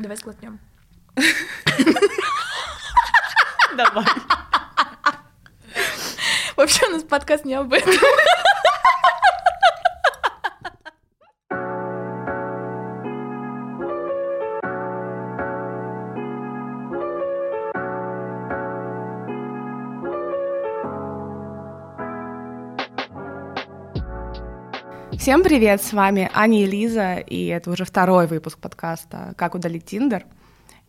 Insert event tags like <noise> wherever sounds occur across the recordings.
Давай сглотнем. Давай. Вообще у нас подкаст не об этом. Всем привет, с вами Аня и Лиза, и это уже второй выпуск подкаста «Как удалить Тиндер».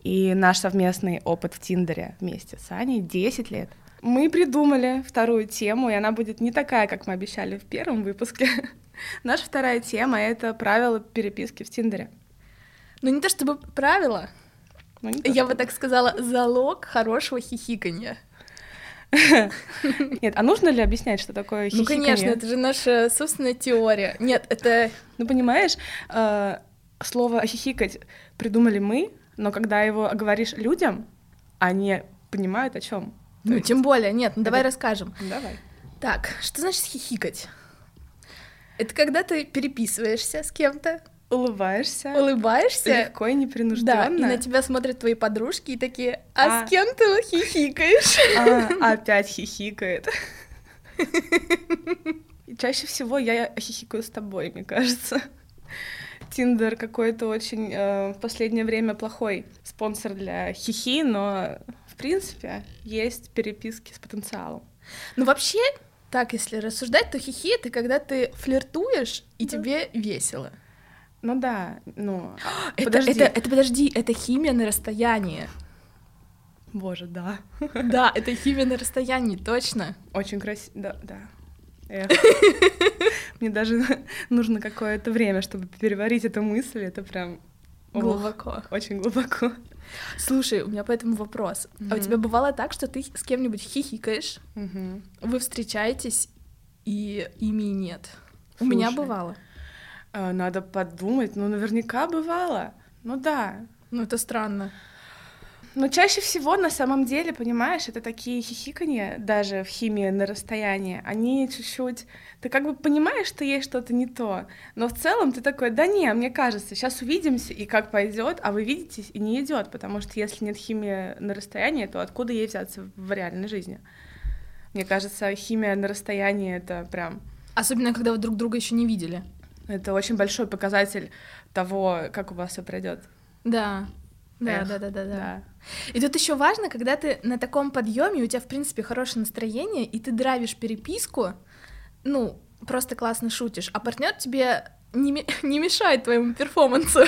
И наш совместный опыт в Тиндере вместе с Аней 10 лет. Мы придумали вторую тему, и она будет не такая, как мы обещали в первом выпуске. <laughs> Наша вторая тема — это правила переписки в Тиндере. Ну не то чтобы правило, Ну, не то, я бы так сказала, залог хорошего хихиканья. <laughs> Нет, а нужно ли объяснять, что такое Ну, хихиканье? конечно, это же наша собственная теория. Нет, это... Ну, понимаешь, э, слово «хихикать» придумали мы, но когда его говоришь людям, они понимают, о чем. Ну, тем более, нет, ну давай это- расскажем. Давай. Так, что значит хихикать? Это когда ты переписываешься с кем-то, Улыбаешься, улыбаешься, легко и непринужденно. да, и на тебя смотрят твои подружки и такие, а, А. с кем ты хихикаешь? А, опять хихикает. И чаще всего я хихикаю с тобой, мне кажется. Тиндер какой-то очень э, в последнее время плохой спонсор для хихи, но в принципе есть переписки с потенциалом. Ну, вообще, так, если рассуждать, то хихи — это когда ты флиртуешь, и Да. тебе весело. Ну да, ну <gasps> Это, подожди. это, это, подожди, это химия на расстоянии. Боже, да. <laughs> Да, это химия на расстоянии, точно. Очень красиво. Да, да. Эх. <laughs> Мне даже <laughs> нужно какое-то время, чтобы переварить эту мысль. Это прям ох, Глубоко. очень глубоко. Слушай, у меня поэтому вопрос. А у тебя бывало так, что ты с кем-нибудь хихикаешь, Мгм. вы встречаетесь, и ими нет? У меня Слушай. бывало. А, Надо подумать. Ну, наверняка бывало. Ну да. Ну, это странно. Но чаще всего, на самом деле, понимаешь, это такие хихиканья, даже в химии на расстоянии, они чуть-чуть... Ты как бы понимаешь, что есть что-то не то, но в целом ты такой, да не, мне кажется, сейчас увидимся, и как пойдет, а вы видитесь, и не идет, потому что если нет химии на расстоянии, то откуда ей взяться в реальной жизни? Мне кажется, химия на расстоянии — это прям... Особенно, когда вы друг друга еще не видели. Это очень большой показатель того, как у вас все пройдет. Да. Да, Эх, да, да, да, да. Да. И тут еще важно, когда ты на таком подъеме, у тебя, в принципе, хорошее настроение, и ты драйвишь переписку, ну, просто классно шутишь, а партнер тебе не, <laughs> не мешает твоему перформансу.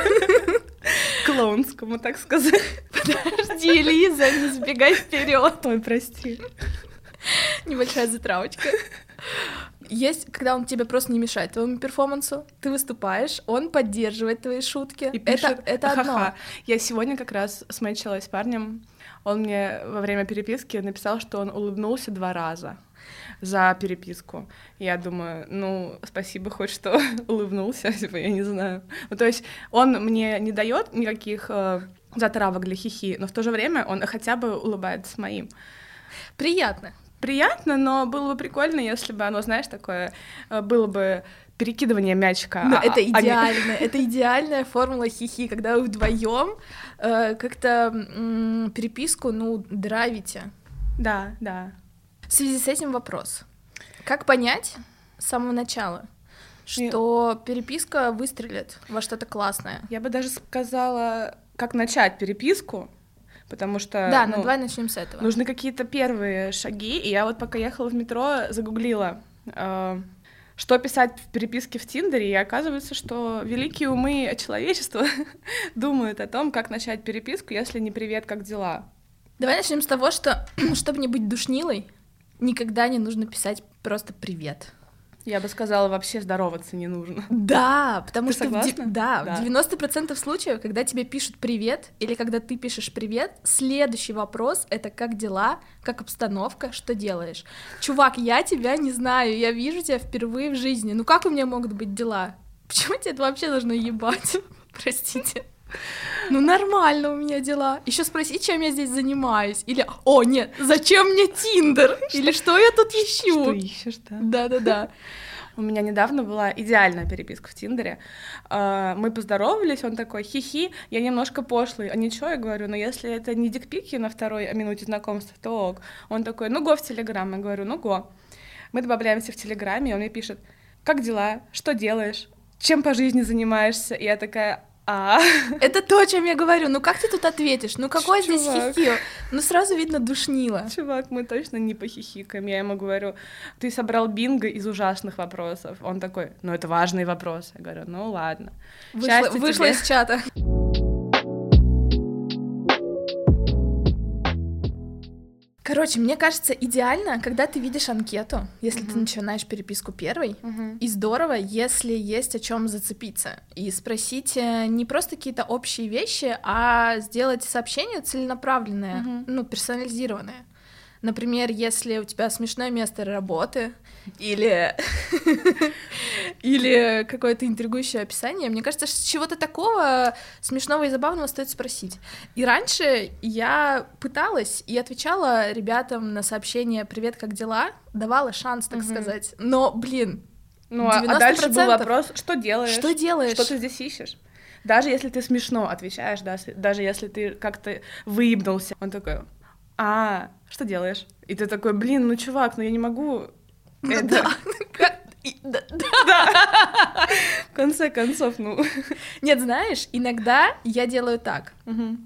<laughs> Клоунскому, так сказать. Подожди, Лиза, не сбегай вперед. Ой, прости. <laughs> Небольшая затравочка. Есть, когда он тебе просто не мешает твоему перформансу, ты выступаешь, он поддерживает твои шутки. И это, пишет, это одно. «Ха-ха». Я сегодня как раз смычилась с парнем. Он мне во время переписки написал, что он улыбнулся два раза за переписку. Я думаю, ну, спасибо хоть что <laughs> улыбнулся, <laughs> типа, я не знаю. Ну, то есть он мне не дает никаких э, затравок для хихи, но в то же время он хотя бы улыбается моим. Приятно. Приятно, но было бы прикольно, если бы оно, знаешь, такое, э, было бы перекидывание мячика. Но а- это а идеально, это идеальная формула хихи, когда вы вдвоем э, как-то м, переписку, ну, драйвите. Да, да. В связи с этим вопрос. Как понять с самого начала, что переписка выстрелит во что-то классное? Я бы даже сказала, как начать переписку, потому что да, ну, ну давай начнем с этого. нужны какие-то первые шаги. И я вот пока ехала в метро, загуглила, э, что писать в переписке в Тиндере, и оказывается, что великие умы человечества <laughs> думают о том, как начать переписку, если не привет, как дела. Давай начнем с того, что <clears throat> чтобы не быть душнилой, никогда не нужно писать просто привет. Я бы сказала, вообще здороваться не нужно. Да, потому Ты что в де- да, Да. в 90% случаев, когда тебе пишут привет, или когда ты пишешь привет, следующий вопрос это как дела, как обстановка, что делаешь. Чувак, я тебя не знаю, я вижу тебя впервые в жизни. Ну как у меня могут быть дела? Почему тебе это вообще должно ебать? <laughs> Простите. Ну нормально у меня дела. Еще спроси, чем я здесь занимаюсь. Или, о, нет, зачем мне Тиндер? Или что я тут Что ищу? ищешь, да? Да-да-да. У меня недавно была идеальная переписка в Тиндере. А, мы поздоровались, он такой, хихи, я немножко пошлый. А ничего, я говорю, но если это не дикпики на второй минуте знакомства, то ок. Он такой, ну го в Телеграм. Я говорю, ну го. Мы добавляемся в Телеграме, и он мне пишет, как дела, что делаешь, чем по жизни занимаешься? И я такая, а. <laughs> Это то, о чем я говорю. Ну как ты тут ответишь? Ну какой Чувак. здесь хихи? Ну сразу видно душнило. Чувак, мы точно не похихикаем. Я ему говорю, ты собрал бинго из ужасных вопросов. Он такой, ну это важный вопрос. Я говорю, ну ладно. Вышла, вышла из чата. <laughs> Короче, мне кажется, идеально, когда ты видишь анкету, если uh-huh. ты начинаешь переписку первой, uh-huh. и здорово, если есть о чем зацепиться и спросить не просто какие-то общие вещи, а сделать сообщение целенаправленное, uh-huh. ну персонализированное. Например, если у тебя смешное место работы или или какое-то интригующее описание, мне кажется, что чего-то такого смешного и забавного стоит спросить. И раньше я пыталась и отвечала ребятам на сообщение «Привет, как дела?» давала шанс, так сказать. Но, блин, ну, а, а дальше был вопрос, что делаешь? Что делаешь? Что ты здесь ищешь? Даже если ты смешно отвечаешь, да, даже если ты как-то выебнулся, он такой, а, что делаешь? И ты такой, блин, ну, чувак, ну я не могу ну это... Да. <laughs> Да. В конце концов, ну... Нет, знаешь, иногда я делаю так. Угу.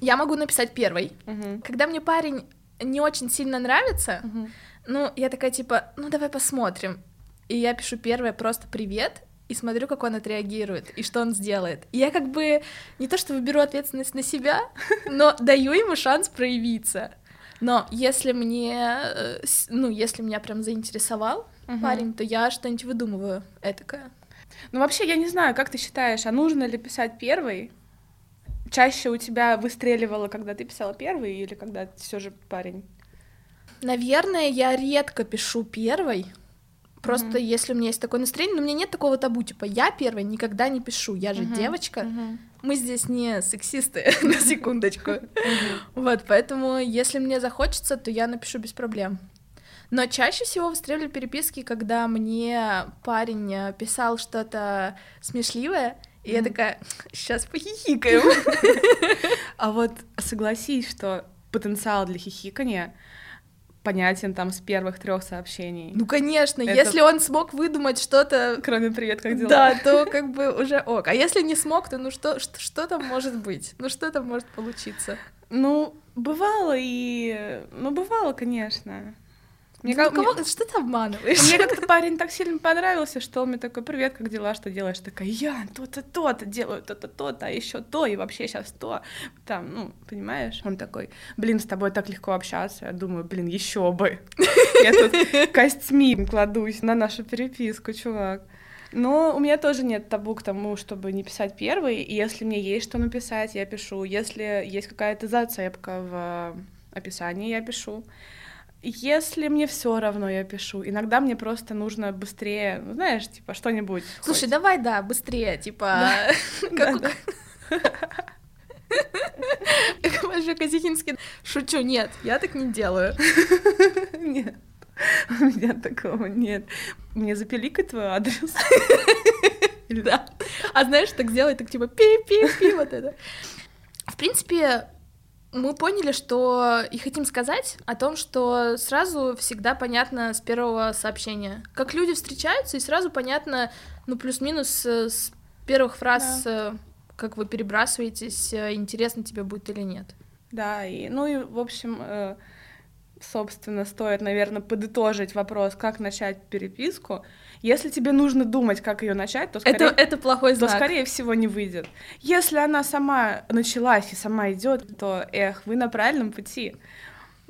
Я могу написать первый. Угу. Когда мне парень не очень сильно нравится, угу. ну, я такая типа, ну, давай посмотрим. И я пишу первое просто «Привет», и смотрю, как он отреагирует, и что он сделает. И я как бы не то что выберу ответственность на себя, но даю ему шанс проявиться. Но если мне, э, ну, если меня прям заинтересовал угу. парень, то я что-нибудь выдумываю этакое. Ну, вообще, я не знаю, как ты считаешь, а нужно ли писать первый? Чаще у тебя выстреливало, когда ты писала первый, или когда все же парень? Наверное, я редко пишу первый. Просто mm если у меня есть такое настроение, но у меня нет такого табу, типа я первый никогда не пишу, я же mm девочка. mm Мы здесь не сексисты, <laughs> на секундочку. Вот, поэтому если мне захочется, то я напишу без проблем. Но чаще всего выстреливали переписки, когда мне парень э, писал что-то смешливое, и mm. я такая, сейчас похихикаем. <laughs> А вот согласись, что потенциал для хихикания понятен там с первых трех сообщений. Ну, конечно, это... если он смог выдумать что-то... Кроме «Привет, как дела?» Да, то как бы уже ок. А если не смог, то ну что, что, что там может быть? Ну что там может получиться? Ну, бывало и... Ну, бывало, конечно. Мне как... кого... мне... Что ты обманываешь? Мне как-то парень так сильно понравился, что он мне такой, привет, как дела, что делаешь? Такая, я то-то, то-то делаю, то-то, то-то, а еще то, и вообще сейчас то. Там, ну, понимаешь? Он такой, блин, с тобой так легко общаться. Я думаю, блин, еще бы. Я тут костьми кладусь на нашу переписку, чувак. Но у меня тоже нет табу к тому, чтобы не писать первый, и если мне есть что написать, я пишу. Если есть какая-то зацепка в описании, я пишу. Если мне все равно, я пишу. Иногда мне просто нужно быстрее, ну, знаешь, типа что-нибудь. Слушай, хоть. давай, да, быстрее, типа. <laughs> Как <laughs> Маша Казихинский. Шучу, нет, я так не делаю. <laughs> Нет. У меня такого нет. Мне запиликать твой адрес. Да. А знаешь, так сделай, так типа пи-пи-пи, вот это. В принципе, мы поняли, что и хотим сказать о том, что сразу всегда понятно с первого сообщения. Как люди встречаются, и сразу понятно, ну, плюс-минус э, с первых фраз, да. Э, как вы перебрасываетесь, э, интересно тебе будет или нет. Да, и, ну и, в общем, собственно, стоит, наверное, подытожить вопрос, как начать переписку. Если тебе нужно думать, как ее начать, то скорее, это, это плохой знак. то скорее всего не выйдет. Если она сама началась и сама идет, то эх, вы на правильном пути.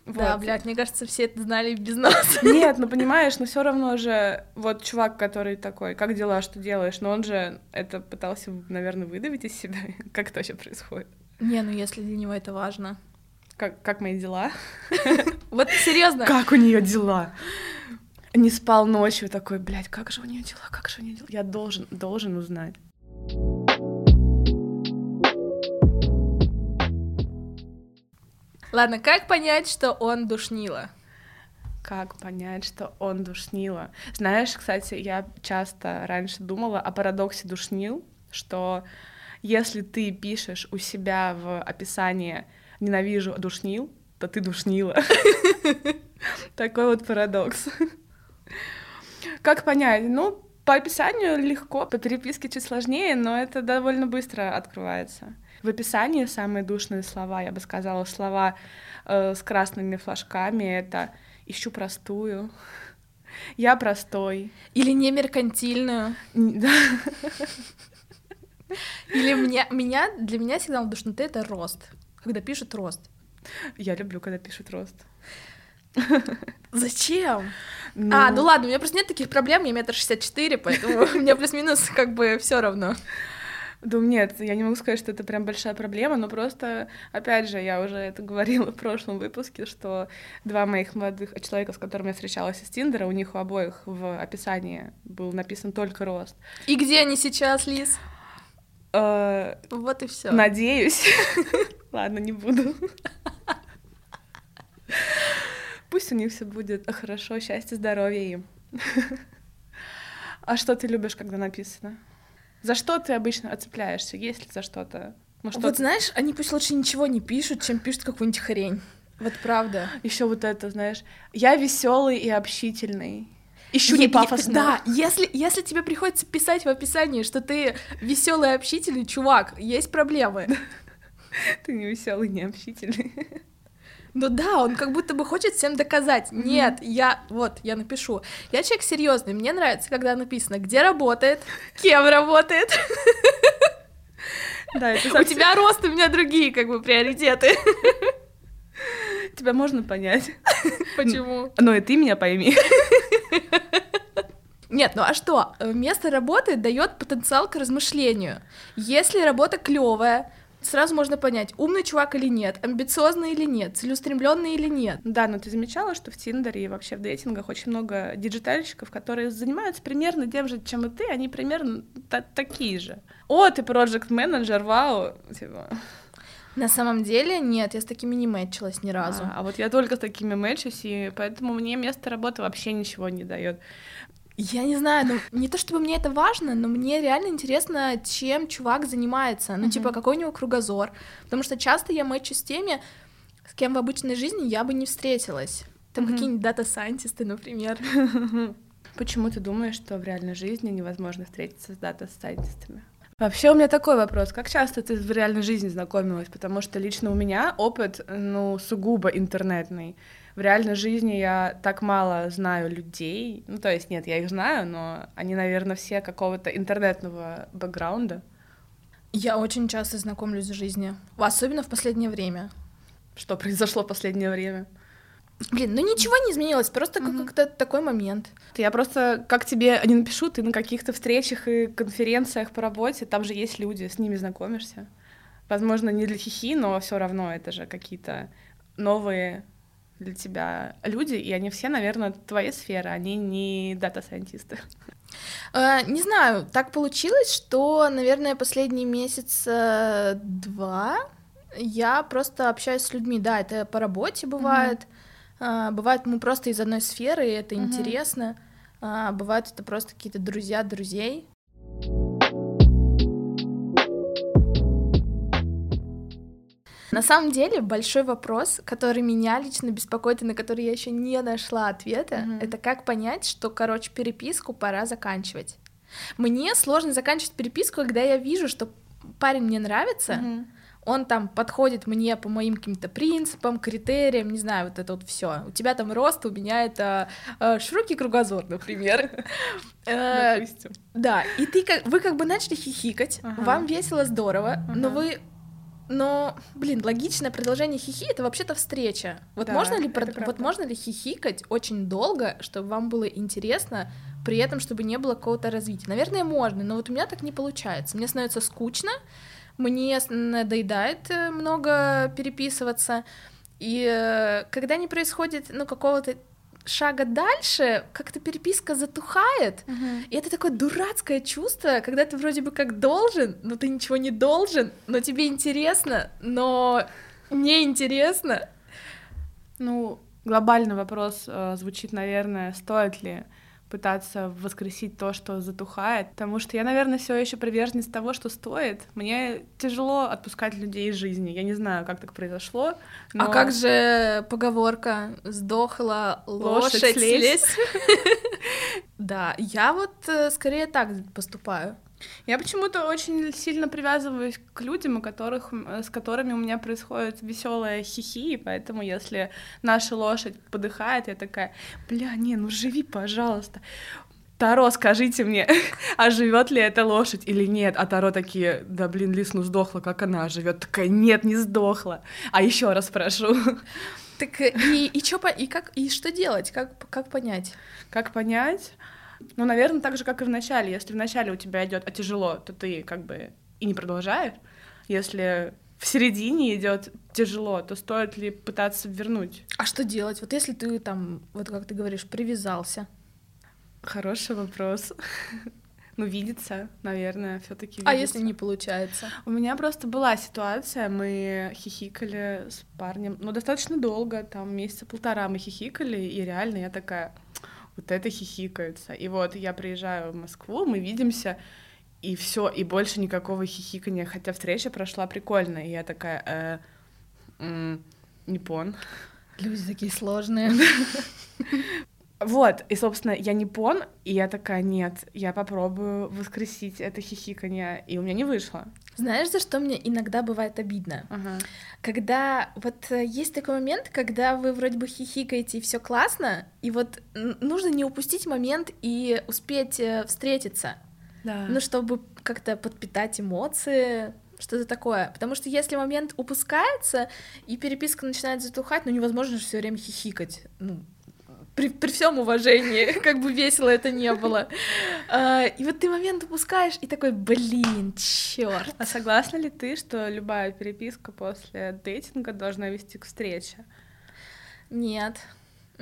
Вот. Да, блядь, мне кажется, все это знали без нас. <laughs> Нет, ну понимаешь, но все равно же вот чувак, который такой, как дела, что делаешь, но он же это пытался, наверное, выдавить из себя. <laughs> как это вообще происходит? Не, ну если для него это важно. Как, как мои дела? <laughs> Вот серьезно. Как у нее дела? не спал ночью, такой, блядь, как же у нее дела, как же у нее дела. Я должен, должен узнать. Ладно, как понять, что он душнило? Как понять, что он душнило? Знаешь, кстати, я часто раньше думала о парадоксе душнил, что если ты пишешь у себя в описании «ненавижу душнил», то ты душнила. <laughs> Такой вот парадокс. Как понять? Ну, по описанию легко, по переписке чуть сложнее, но это довольно быстро открывается. В описании самые душные слова, я бы сказала, слова э, с красными флажками — это «ищу простую», «я простой». Или не меркантильную. Или меня, меня, для меня сигнал душноты — это рост, когда пишут рост. Я люблю, когда пишут рост. <laughs> Зачем? Ну... А, ну ладно, у меня просто нет таких проблем, я метр шестьдесят четыре, поэтому <laughs> мне плюс-минус как бы все равно. Да нет, я не могу сказать, что это прям большая проблема, но просто, опять же, я уже это говорила в прошлом выпуске, что два моих молодых человека, с которыми я встречалась из Тиндера, у них у обоих в описании был написан только рост. И где они сейчас, Лиз? Э, вот и все. Надеюсь. <laughs> Ладно, не буду. Пусть у них все будет хорошо, счастье, здоровье им. А что ты любишь, когда написано? За что ты обычно отцепляешься, если за что-то? Ну, что вот знаешь, они пусть лучше ничего не пишут, чем пишут какую-нибудь хрень. Вот правда. Еще вот это, знаешь, я веселый и общительный. Ищу не пафосно. Да, если, если тебе приходится писать в описании, что ты веселый и общительный, чувак, есть проблемы. <laughs> Ты не веселый, не общительный. Ну да, он как будто бы хочет всем доказать. Mm-hmm. Нет, я вот, я напишу. Я человек серьезный. Мне нравится, когда написано, где работает, кем работает. Да, это. У тебя рост, у меня другие как бы приоритеты. Тебя можно понять. Почему? Ну и ты меня пойми. Нет, ну а что? Место работы дает потенциал к размышлению. Если работа клевая, сразу можно понять, умный чувак или нет, амбициозный или нет, целеустремленный или нет. Да, но ты замечала, что в Тиндере и вообще в дейтингах очень много диджитальщиков, которые занимаются примерно тем же, чем и ты, они примерно такие же. О, ты проект менеджер вау, типа. На самом деле нет, я с такими не мэтчилась ни разу. А, а вот я только с такими мэтчусь, и поэтому мне место работы вообще ничего не дает. Я не знаю, ну не то чтобы мне это важно, но мне реально интересно, чем чувак занимается. Ну, mm-hmm. типа, какой у него кругозор. Потому что часто я мэчу с теми, с кем в обычной жизни я бы не встретилась. Там mm-hmm. какие-нибудь дата-сайентисты, например. <laughs> Почему ты думаешь, что в реальной жизни невозможно встретиться с дата-сайентистами? Вообще у меня такой вопрос. Как часто ты в реальной жизни знакомилась? Потому что лично у меня опыт, ну, сугубо интернетный в реальной жизни я так мало знаю людей. Ну, то есть, нет, я их знаю, но они, наверное, все какого-то интернетного бэкграунда. Я очень часто знакомлюсь в жизни, особенно в последнее время. Что произошло в последнее время? Блин, ну ничего не изменилось, просто mm-hmm. как-то такой момент. Я просто, как тебе не напишу, ты на каких-то встречах и конференциях по работе, там же есть люди, с ними знакомишься. Возможно, не для хихи, но все равно это же какие-то новые для тебя люди, и они все, наверное, твоей сферы, они не дата-сайентисты. Uh, не знаю, так получилось, что, наверное, последний месяц два я просто общаюсь с людьми. Да, это по работе бывает. Uh, бывает, мы просто из одной сферы, и это uh-huh. интересно. Uh, бывает, это просто какие-то друзья друзей. На самом деле большой вопрос, который меня лично беспокоит и на который я еще не нашла ответа, mm-hmm. это как понять, что, короче, переписку пора заканчивать. Мне сложно заканчивать переписку, когда я вижу, что парень мне нравится, mm-hmm. он там подходит мне по моим каким-то принципам, критериям, не знаю, вот это вот все. У тебя там рост, у меня это э, широкий кругозор, например. <laughs> Э, да, и ты как вы как бы начали хихикать, вам весело, здорово, но вы но, блин, логичное продолжение хихи это вообще-то встреча. Вот да, можно ли прод... вот можно ли хихикать очень долго, чтобы вам было интересно, при этом чтобы не было какого-то развития? Наверное, можно, но вот у меня так не получается. Мне становится скучно, мне надоедает э, много переписываться, и э, когда не происходит ну какого-то шага дальше как-то переписка затухает, uh-huh. и это такое дурацкое чувство, когда ты вроде бы как должен, но ты ничего не должен, но тебе интересно, но не интересно. Ну, глобальный вопрос э, звучит, наверное, стоит ли пытаться воскресить то, что затухает, потому что я, наверное, все еще приверженец того, что стоит. Мне тяжело отпускать людей из жизни. Я не знаю, как так произошло. Но... А как же поговорка «сдохла лошадь, лошадь слезь»? <laughs> Да, я вот э, скорее так поступаю. Я почему-то очень сильно привязываюсь к людям, у которых, с которыми у меня происходит веселая хихи, поэтому если наша лошадь подыхает, я такая, бля, не, ну живи, пожалуйста. Таро, скажите мне, <laughs> а живет ли эта лошадь или нет? А Таро такие, да блин, Лис, ну сдохла, как она живет? Такая, нет, не сдохла. А еще раз прошу. Так и, и, чё, и, как, и что делать? Как, как понять? Как понять? Ну, наверное, так же, как и в начале. Если в начале у тебя идет а тяжело, то ты как бы и не продолжаешь. Если в середине идет тяжело, то стоит ли пытаться вернуть? А что делать? Вот если ты там, вот как ты говоришь, привязался. Хороший вопрос. <laughs> Ну, видится, наверное, все таки А если не получается? У меня просто была ситуация, мы хихикали с парнем, ну, достаточно долго, там, месяца полтора мы хихикали, и реально я такая, вот это хихикается. И вот я приезжаю в Москву, мы видимся, и все, и больше никакого хихикания, хотя встреча прошла прикольно, и я такая, э, м, не пон. Люди такие сложные. <laughs> Вот, и, собственно, я не пон, и я такая, нет, я попробую воскресить это хихиканье, и у меня не вышло. Знаешь, за что мне иногда бывает обидно? Ага. Когда вот э, есть такой момент, когда вы вроде бы хихикаете, и все классно, и вот нужно не упустить момент и успеть э, встретиться. Да. Ну, чтобы как-то подпитать эмоции, что-то такое. Потому что если момент упускается, и переписка начинает затухать, ну невозможно же все время хихикать. Ну, при, при всем уважении, <laughs> как бы весело это не было. А, и вот ты момент упускаешь и такой, блин, черт. А согласна ли ты, что любая переписка после дейтинга должна вести к встрече? Нет.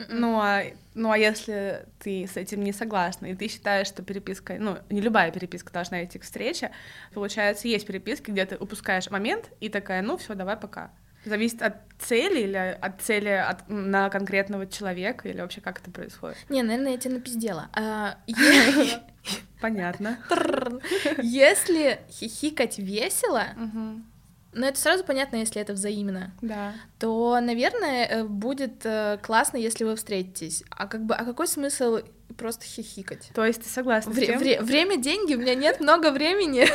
Ну а, ну а если ты с этим не согласна, и ты считаешь, что переписка, ну, не любая переписка должна идти к встрече, получается, есть переписки, где ты упускаешь момент и такая, ну все, давай пока. Зависит от цели или от цели от, на конкретного человека, или вообще как это происходит? Не, наверное, я тебя напиздела. А, <laughs> Понятно. Если хихикать весело, но это сразу понятно, если это взаимно. Да. То, наверное, э, будет э, классно, если вы встретитесь. А как бы, а какой смысл просто хихикать? То есть ты согласна Вре- с тем? Вре- время деньги, у меня нет много времени.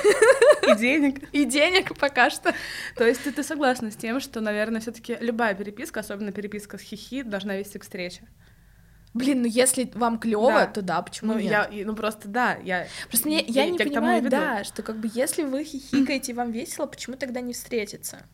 И денег. И денег пока что. То есть ты, ты согласна с тем, что, наверное, все таки любая переписка, особенно переписка с хихи, должна вести к встрече? Блин, ну если вам клево, Да. то да, почему Ну, нет? я, ну просто да, я... Просто мне, я, я- не я понимаю, да, что как бы если вы хихикаете и вам весело, почему тогда не встретиться?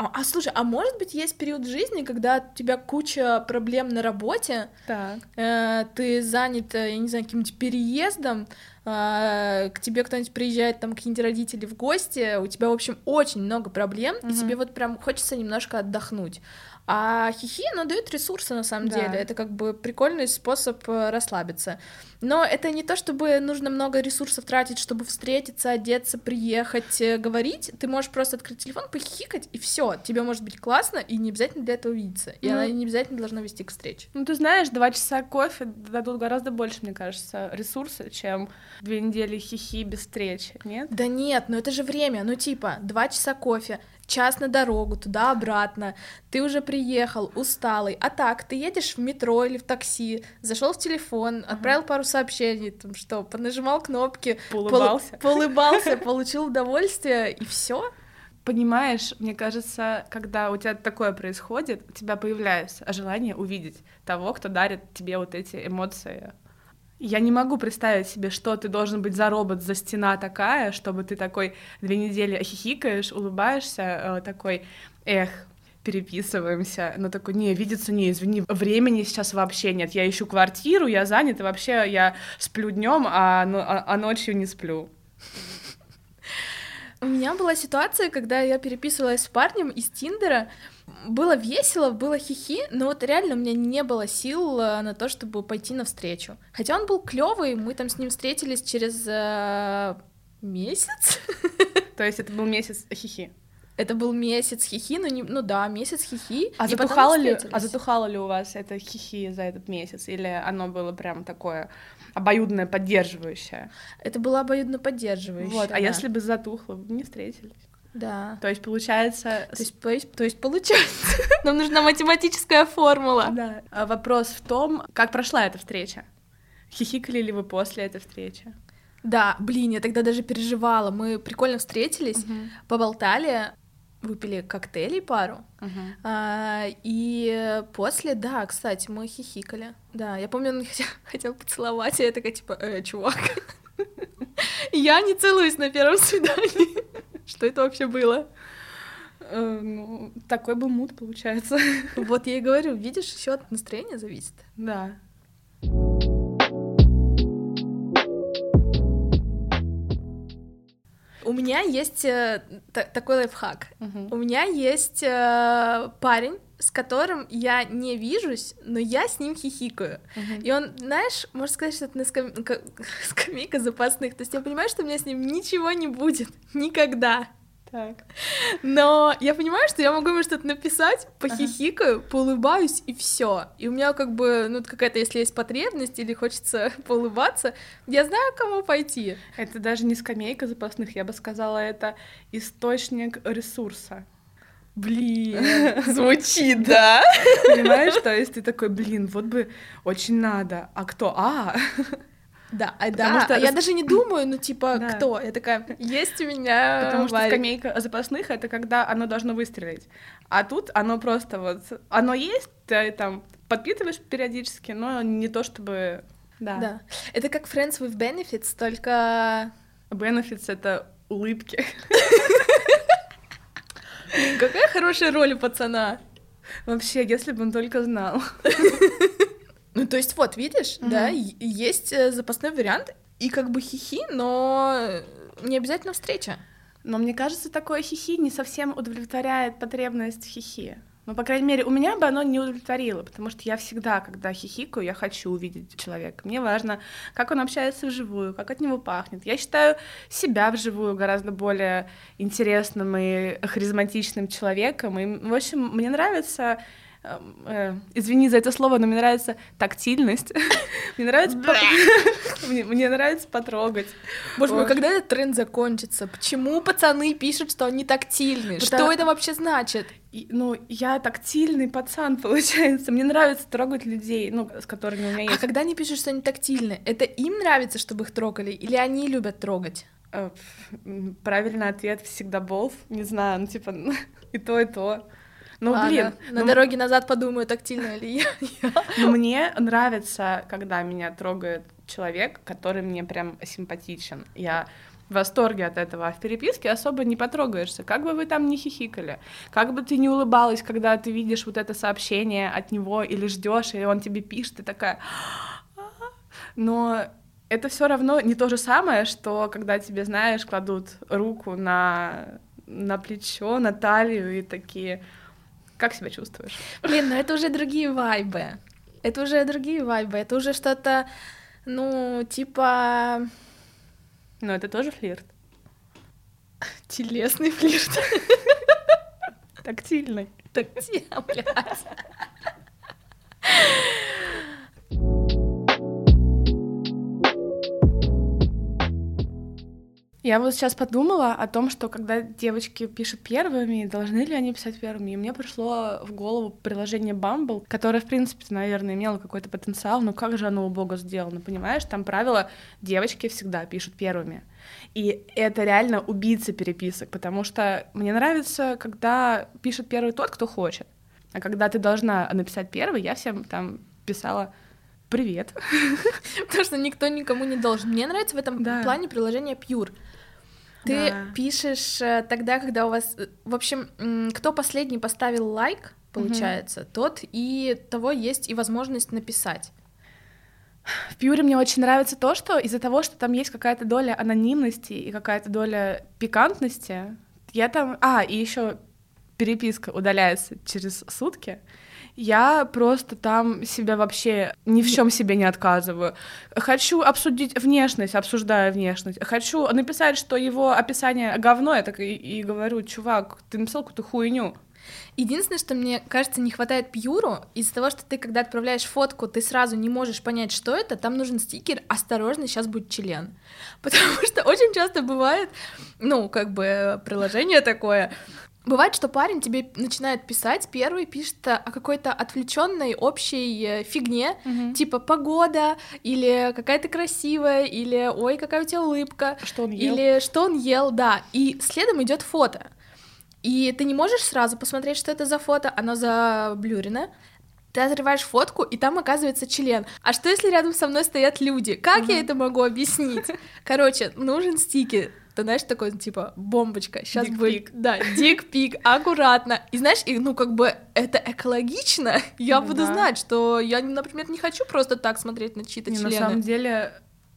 А, а слушай, а может быть есть период жизни, когда у тебя куча проблем на работе, Так. э, ты занят, э, я не знаю, каким-нибудь переездом, э, к тебе кто-нибудь приезжает, там, какие-нибудь родители в гости, у тебя, в общем, очень много проблем, и Мгм. тебе вот прям хочется немножко отдохнуть. А хихи, оно дает ресурсы на самом Да. деле. Это как бы прикольный способ э, расслабиться. Но это не то, чтобы нужно много ресурсов тратить, чтобы встретиться, одеться, приехать, э, говорить. Ты можешь просто открыть телефон, похихикать, и все. Тебе может быть классно, и не обязательно для этого увидеться. И Ну. она не обязательно должна вести к встрече. Ну, ты знаешь, два часа кофе дадут гораздо больше, мне кажется, ресурса, чем две недели хихи без встречи, нет? Да нет, ну это же время, ну типа два часа кофе, час на дорогу, туда-обратно, ты уже приехал, усталый, а так, ты едешь в метро или в такси, зашел в телефон, отправил пару сообщений, там что, понажимал кнопки, Поулыбался. пол- поулыбался, получил удовольствие, и все. Понимаешь, мне кажется, когда у тебя такое происходит, у тебя появляется желание увидеть того, кто дарит тебе вот эти эмоции. Я не могу представить себе, что ты должен быть за робот, за стена такая, чтобы ты такой две недели хихикаешь, улыбаешься, э, такой, эх, переписываемся, но такой, не, видеться не, извини, времени сейчас вообще нет, я ищу квартиру, я занят, и вообще я сплю днем, а, но- а- а ночью не сплю. У меня была ситуация, когда я переписывалась с парнем из Тиндера. Было весело, было хихи, но вот реально у меня не было сил э, на то, чтобы пойти навстречу. Хотя он был клевый, мы там с ним встретились через э, месяц. <laughs> То есть это был месяц хихи. Это был месяц хихи, ну, не, ну да, месяц хихи. А затухало, ли, а затухало ли у вас это хихи за этот месяц? Или оно было прям такое обоюдное, поддерживающее? Это было обоюдно поддерживающе. Вот, а да. если бы затухло, вы бы не встретились. Да. То есть, получается... То есть, то есть, то есть получается, <laughs> нам нужна математическая формула. Да. А вопрос в том, как прошла эта встреча? Хихикали ли вы после этой встречи? Да, блин, я тогда даже переживала. Мы прикольно встретились, Мгм. поболтали, выпили коктейлей пару. Мгм. А, и после, да, кстати, мы хихикали. Да, я помню, он хотел, <laughs> хотел поцеловать, и я такая, типа, э, чувак, <laughs> я не целуюсь на первом свидании. Что это вообще было? Э, ну, такой был мут, получается. Вот я и говорю, видишь, все от настроения зависит. Да. У меня есть э, та- такой лайфхак. Мгм. У меня есть э, парень, с которым я не вижусь, но я с ним хихикаю. Мгм. И он, знаешь, можно сказать, что это на скам- ка- <laughs> скамейка запасных. То есть я понимаю, что у меня с ним ничего не будет. <laughs> Никогда. Так. Но я понимаю, что я могу ему что-то написать, похихикаю, поулыбаюсь, и все. И у меня как бы, ну, какая-то, если есть потребность или хочется <laughs> поулыбаться, я знаю, к кому пойти. Это даже не скамейка запасных, я бы сказала, это источник ресурса. Блин, <laughs> звучит, да? Понимаешь, то есть ты такой, блин, вот бы очень надо. А кто? А, Да, а да, что я даже не думаю, ну, типа, Да. кто? Я такая, есть у меня потому что Варик». скамейка запасных это когда оно должно выстрелить. А тут оно просто вот, оно есть, ты там подпитываешь периодически, но не то чтобы, да. Да. Это как Friends with Benefits, только... Benefits это улыбки. Какая хорошая роль у пацана. Вообще, если бы он только знал. <laughs> Ну, то есть, вот, видишь, Мгм. да, есть э, запасной вариант, и как бы хихи, но не обязательно встреча. Но мне кажется, такое хихи не совсем удовлетворяет потребность хихи. Ну, по крайней мере, у меня бы оно не удовлетворило, потому что я всегда, когда хихикаю, я хочу увидеть человека. Мне важно, как он общается вживую, как от него пахнет. Я считаю себя вживую гораздо более интересным и харизматичным человеком. И, в общем, мне нравится извини за это слово, но мне нравится тактильность. <laughs> Мне нравится <laughs> мне нравится потрогать. Боже мой, Ой. когда этот тренд закончится? Почему пацаны пишут, что они тактильны? Что это вообще значит? И, ну, я тактильный пацан, <laughs> получается. Мне нравится трогать людей, ну, с которыми у меня А есть. когда они пишут, что они тактильны, это им нравится, чтобы их трогали, или они любят трогать? Э, Правильный ответ всегда болт. Не знаю, ну, типа, и то, и то. Ну, Ладно, блин, на ну, дороге назад подумаю, тактильно ли я. ну, <laughs> мне нравится, когда меня трогает человек, который мне прям симпатичен. Я в восторге от этого, а в переписке особо не потрогаешься. Как бы вы там не хихикали, как бы ты не улыбалась, когда ты видишь вот это сообщение от него или ждешь, и он тебе пишет, ты такая... Но это все равно не то же самое, что когда тебе, знаешь, кладут руку на, на плечо, на талию и такие... Как себя чувствуешь? Блин, ну это уже другие вайбы. Это уже другие вайбы. Это уже что-то, ну, типа Ну, это тоже флирт. телесный флирт. Тактильный. Такти, блядь. Я вот сейчас подумала о том, что когда девочки пишут первыми, должны ли они писать первыми, и мне пришло в голову приложение Bumble, которое, в принципе, наверное, имело какой-то потенциал, но как же оно убого сделано, понимаешь? Там правило, девочки всегда пишут первыми. И это реально убийца переписок, потому что мне нравится, когда пишет первый тот, кто хочет. А когда ты должна написать первый, я всем там писала «Привет». <laughs> Потому что никто никому не должен. Мне нравится в этом Да. плане приложение Pure. Ты Да. пишешь э, тогда, когда у вас... э, В общем, кто последний поставил лайк, получается, тот и того есть и возможность написать. В Пьюре мне очень нравится то, что из-за того, что там есть какая-то доля анонимности и какая-то доля пикантности, я там... А, и еще переписка удаляется через сутки, я просто там себя вообще ни в чем себе не отказываю. Хочу обсудить внешность, обсуждаю внешность. Хочу написать, что его описание говно, я так и, и говорю, чувак, ты написал какую-то хуйню. Единственное, что мне кажется, не хватает пьюру, из-за того, что ты, когда отправляешь фотку, ты сразу не можешь понять, что это, там нужен стикер «Осторожно, сейчас будет член». <laughs> Потому что очень часто бывает, ну, как бы приложение такое, Бывает, что парень тебе начинает писать, первый пишет о какой-то отвлеченной общей э, фигне, Мгм. типа погода, или какая то красивая, или ой, какая у тебя улыбка, Что он ел? или что он ел, да. И следом идет фото. И ты не можешь сразу посмотреть, что это за фото, оно заблюрено. Ты отрываешь фотку, и там оказывается член. А что если рядом со мной стоят люди? Как я это могу объяснить? Короче, нужен стикер. Ты знаешь, такой, типа, бомбочка, сейчас Дикпик. будет... Да, дик-пик, аккуратно. И знаешь, и, ну, как бы, это экологично. <laughs> Я Ну буду да. знать, что я, например, не хочу просто так смотреть на чьи-то члены. на самом деле,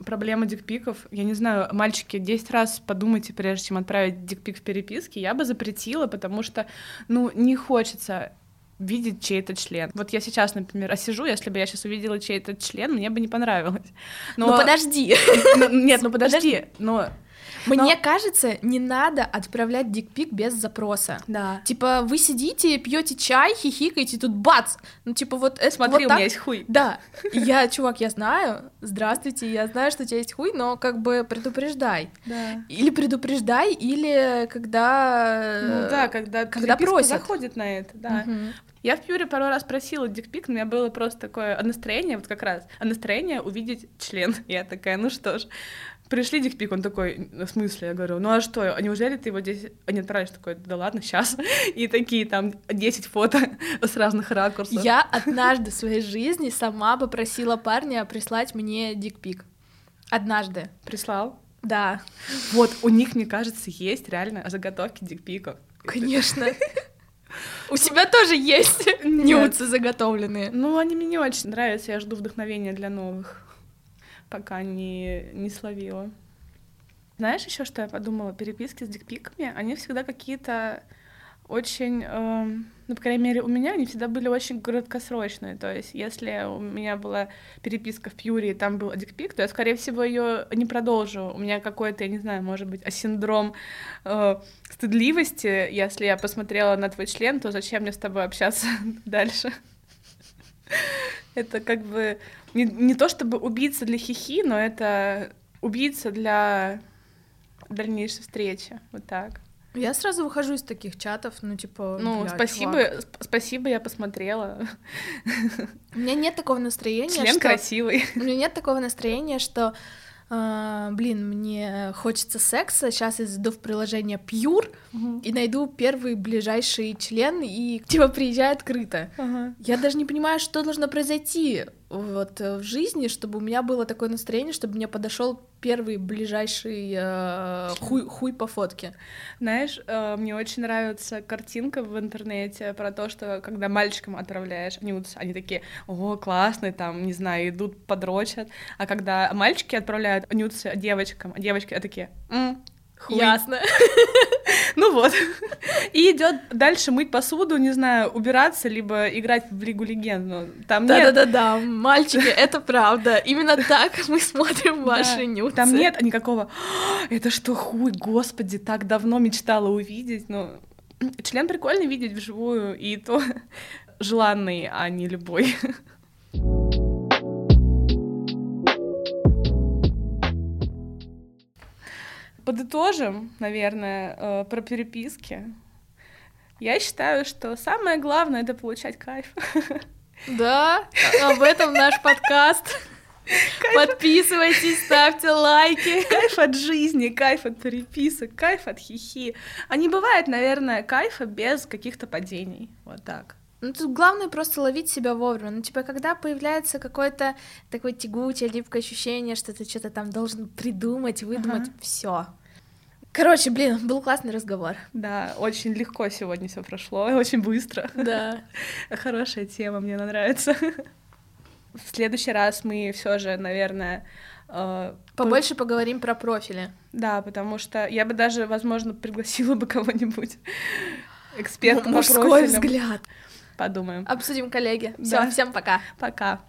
проблема дикпиков, я не знаю, мальчики, 10 раз подумайте, прежде чем отправить дикпик в переписке, я бы запретила, потому что, ну, не хочется видеть чей-то член. Вот я сейчас, например, осижу, если бы я сейчас увидела чей-то член, мне бы не понравилось. Ну, подожди. <laughs> Нет, ну <laughs> подожди, но... Мне кажется, не надо отправлять дикпик без запроса. Да. Типа, вы сидите, пьете чай, хихикаете, тут бац! Ну, типа, вот это Смотри, вот у так. меня есть хуй. Да, я, чувак, я знаю, здравствуйте, я знаю, что у тебя есть хуй, но как бы предупреждай. Да. Или предупреждай, или когда... Ну да, когда, когда переписка просят. заходит на это, да. Мгм. Я в Пьюре пару раз просила дикпик, но у меня было просто такое настроение, вот как раз, а настроение увидеть член. <laughs> Я такая, ну что ж, пришли дикпик, он такой, в смысле? Я говорю, ну а что, а неужели ты его здесь... Они отправишь такой, да ладно, сейчас. <laughs> И такие там 10 фото <laughs> с разных ракурсов. Я однажды в своей жизни сама попросила парня прислать мне дикпик. Однажды. Прислал. Да, Вот, у них, мне кажется, есть реально заготовки дикпиков. конечно. <laughs> У тебя тоже есть нюцы заготовленные. Ну, они мне не очень нравятся, я жду вдохновения для новых, пока не, не словила. Знаешь еще, что я подумала? Переписки с дикпиками, они всегда какие-то очень, эм, ну, по крайней мере, у меня они всегда были очень краткосрочные. То есть, если у меня была переписка в Пьюре, и там был дикпик, то я, скорее всего, ее не продолжу. У меня какой-то, я не знаю, может быть, синдром э, стыдливости. Если я посмотрела на твой член, то зачем мне с тобой общаться <laughs> дальше? Это как бы не, не то чтобы убийца для хихи, но это убийца для дальнейшей встречи. Вот так. Я сразу выхожу из таких чатов, ну, типа, Ну, бля, спасибо, чувак. сп- спасибо, я посмотрела. У меня нет такого настроения, Член что... красивый. У меня нет такого настроения, что, блин, мне хочется секса, сейчас я зайду в приложение Pure и найду первый ближайший член, и типа приезжай открыто. Ага. Я даже не понимаю, что должно произойти вот э, в жизни, чтобы у меня было такое настроение, чтобы мне подошел первый ближайший э, хуй, хуй по фотке. Знаешь, э, мне очень нравится картинка в интернете про то, что когда мальчикам отправляешь нюдс, они такие, о, классный, там, не знаю, идут, подрочат. А когда мальчики отправляют нюдсы девочкам, а девочки такие, «М, хуй». Ясно. <laughs> Ну вот. И идет дальше мыть посуду, не знаю, убираться, либо играть в Лигу Легенд. Ну, там нет Да-да-да-да, мальчики, это правда. Именно так мы смотрим Да. ваши нюцы. Там нет никакого «А, это что, хуй, господи, так давно мечтала увидеть. Ну, член прикольно видеть вживую, и то <laughs> желанный, а не любой. Подытожим, наверное, э, про переписки. Я считаю, что самое главное это получать кайф. Да, об этом наш подкаст. Подписывайтесь, ставьте лайки. Кайф от жизни, кайф от переписок, кайф от хихи. А не бывает, наверное, кайфа без каких-то падений. Вот так. Ну, тут главное просто ловить себя вовремя. Ну, типа, когда появляется какое-то такое тягучее, липкое ощущение, что ты что-то там должен придумать, выдумать, все. Короче, блин, был классный разговор. Да, очень легко сегодня все прошло, и <laughs> очень быстро. Да. <laughs> Хорошая тема, мне она нравится. <laughs> В следующий раз мы все же, наверное, э, Побольше поговорим про профили. Да, потому что я бы даже, возможно, пригласила бы кого-нибудь. эксперта Мужской по профилям. взгляд. Подумаем. Обсудим, коллеги. Все, Да. всем пока. Пока.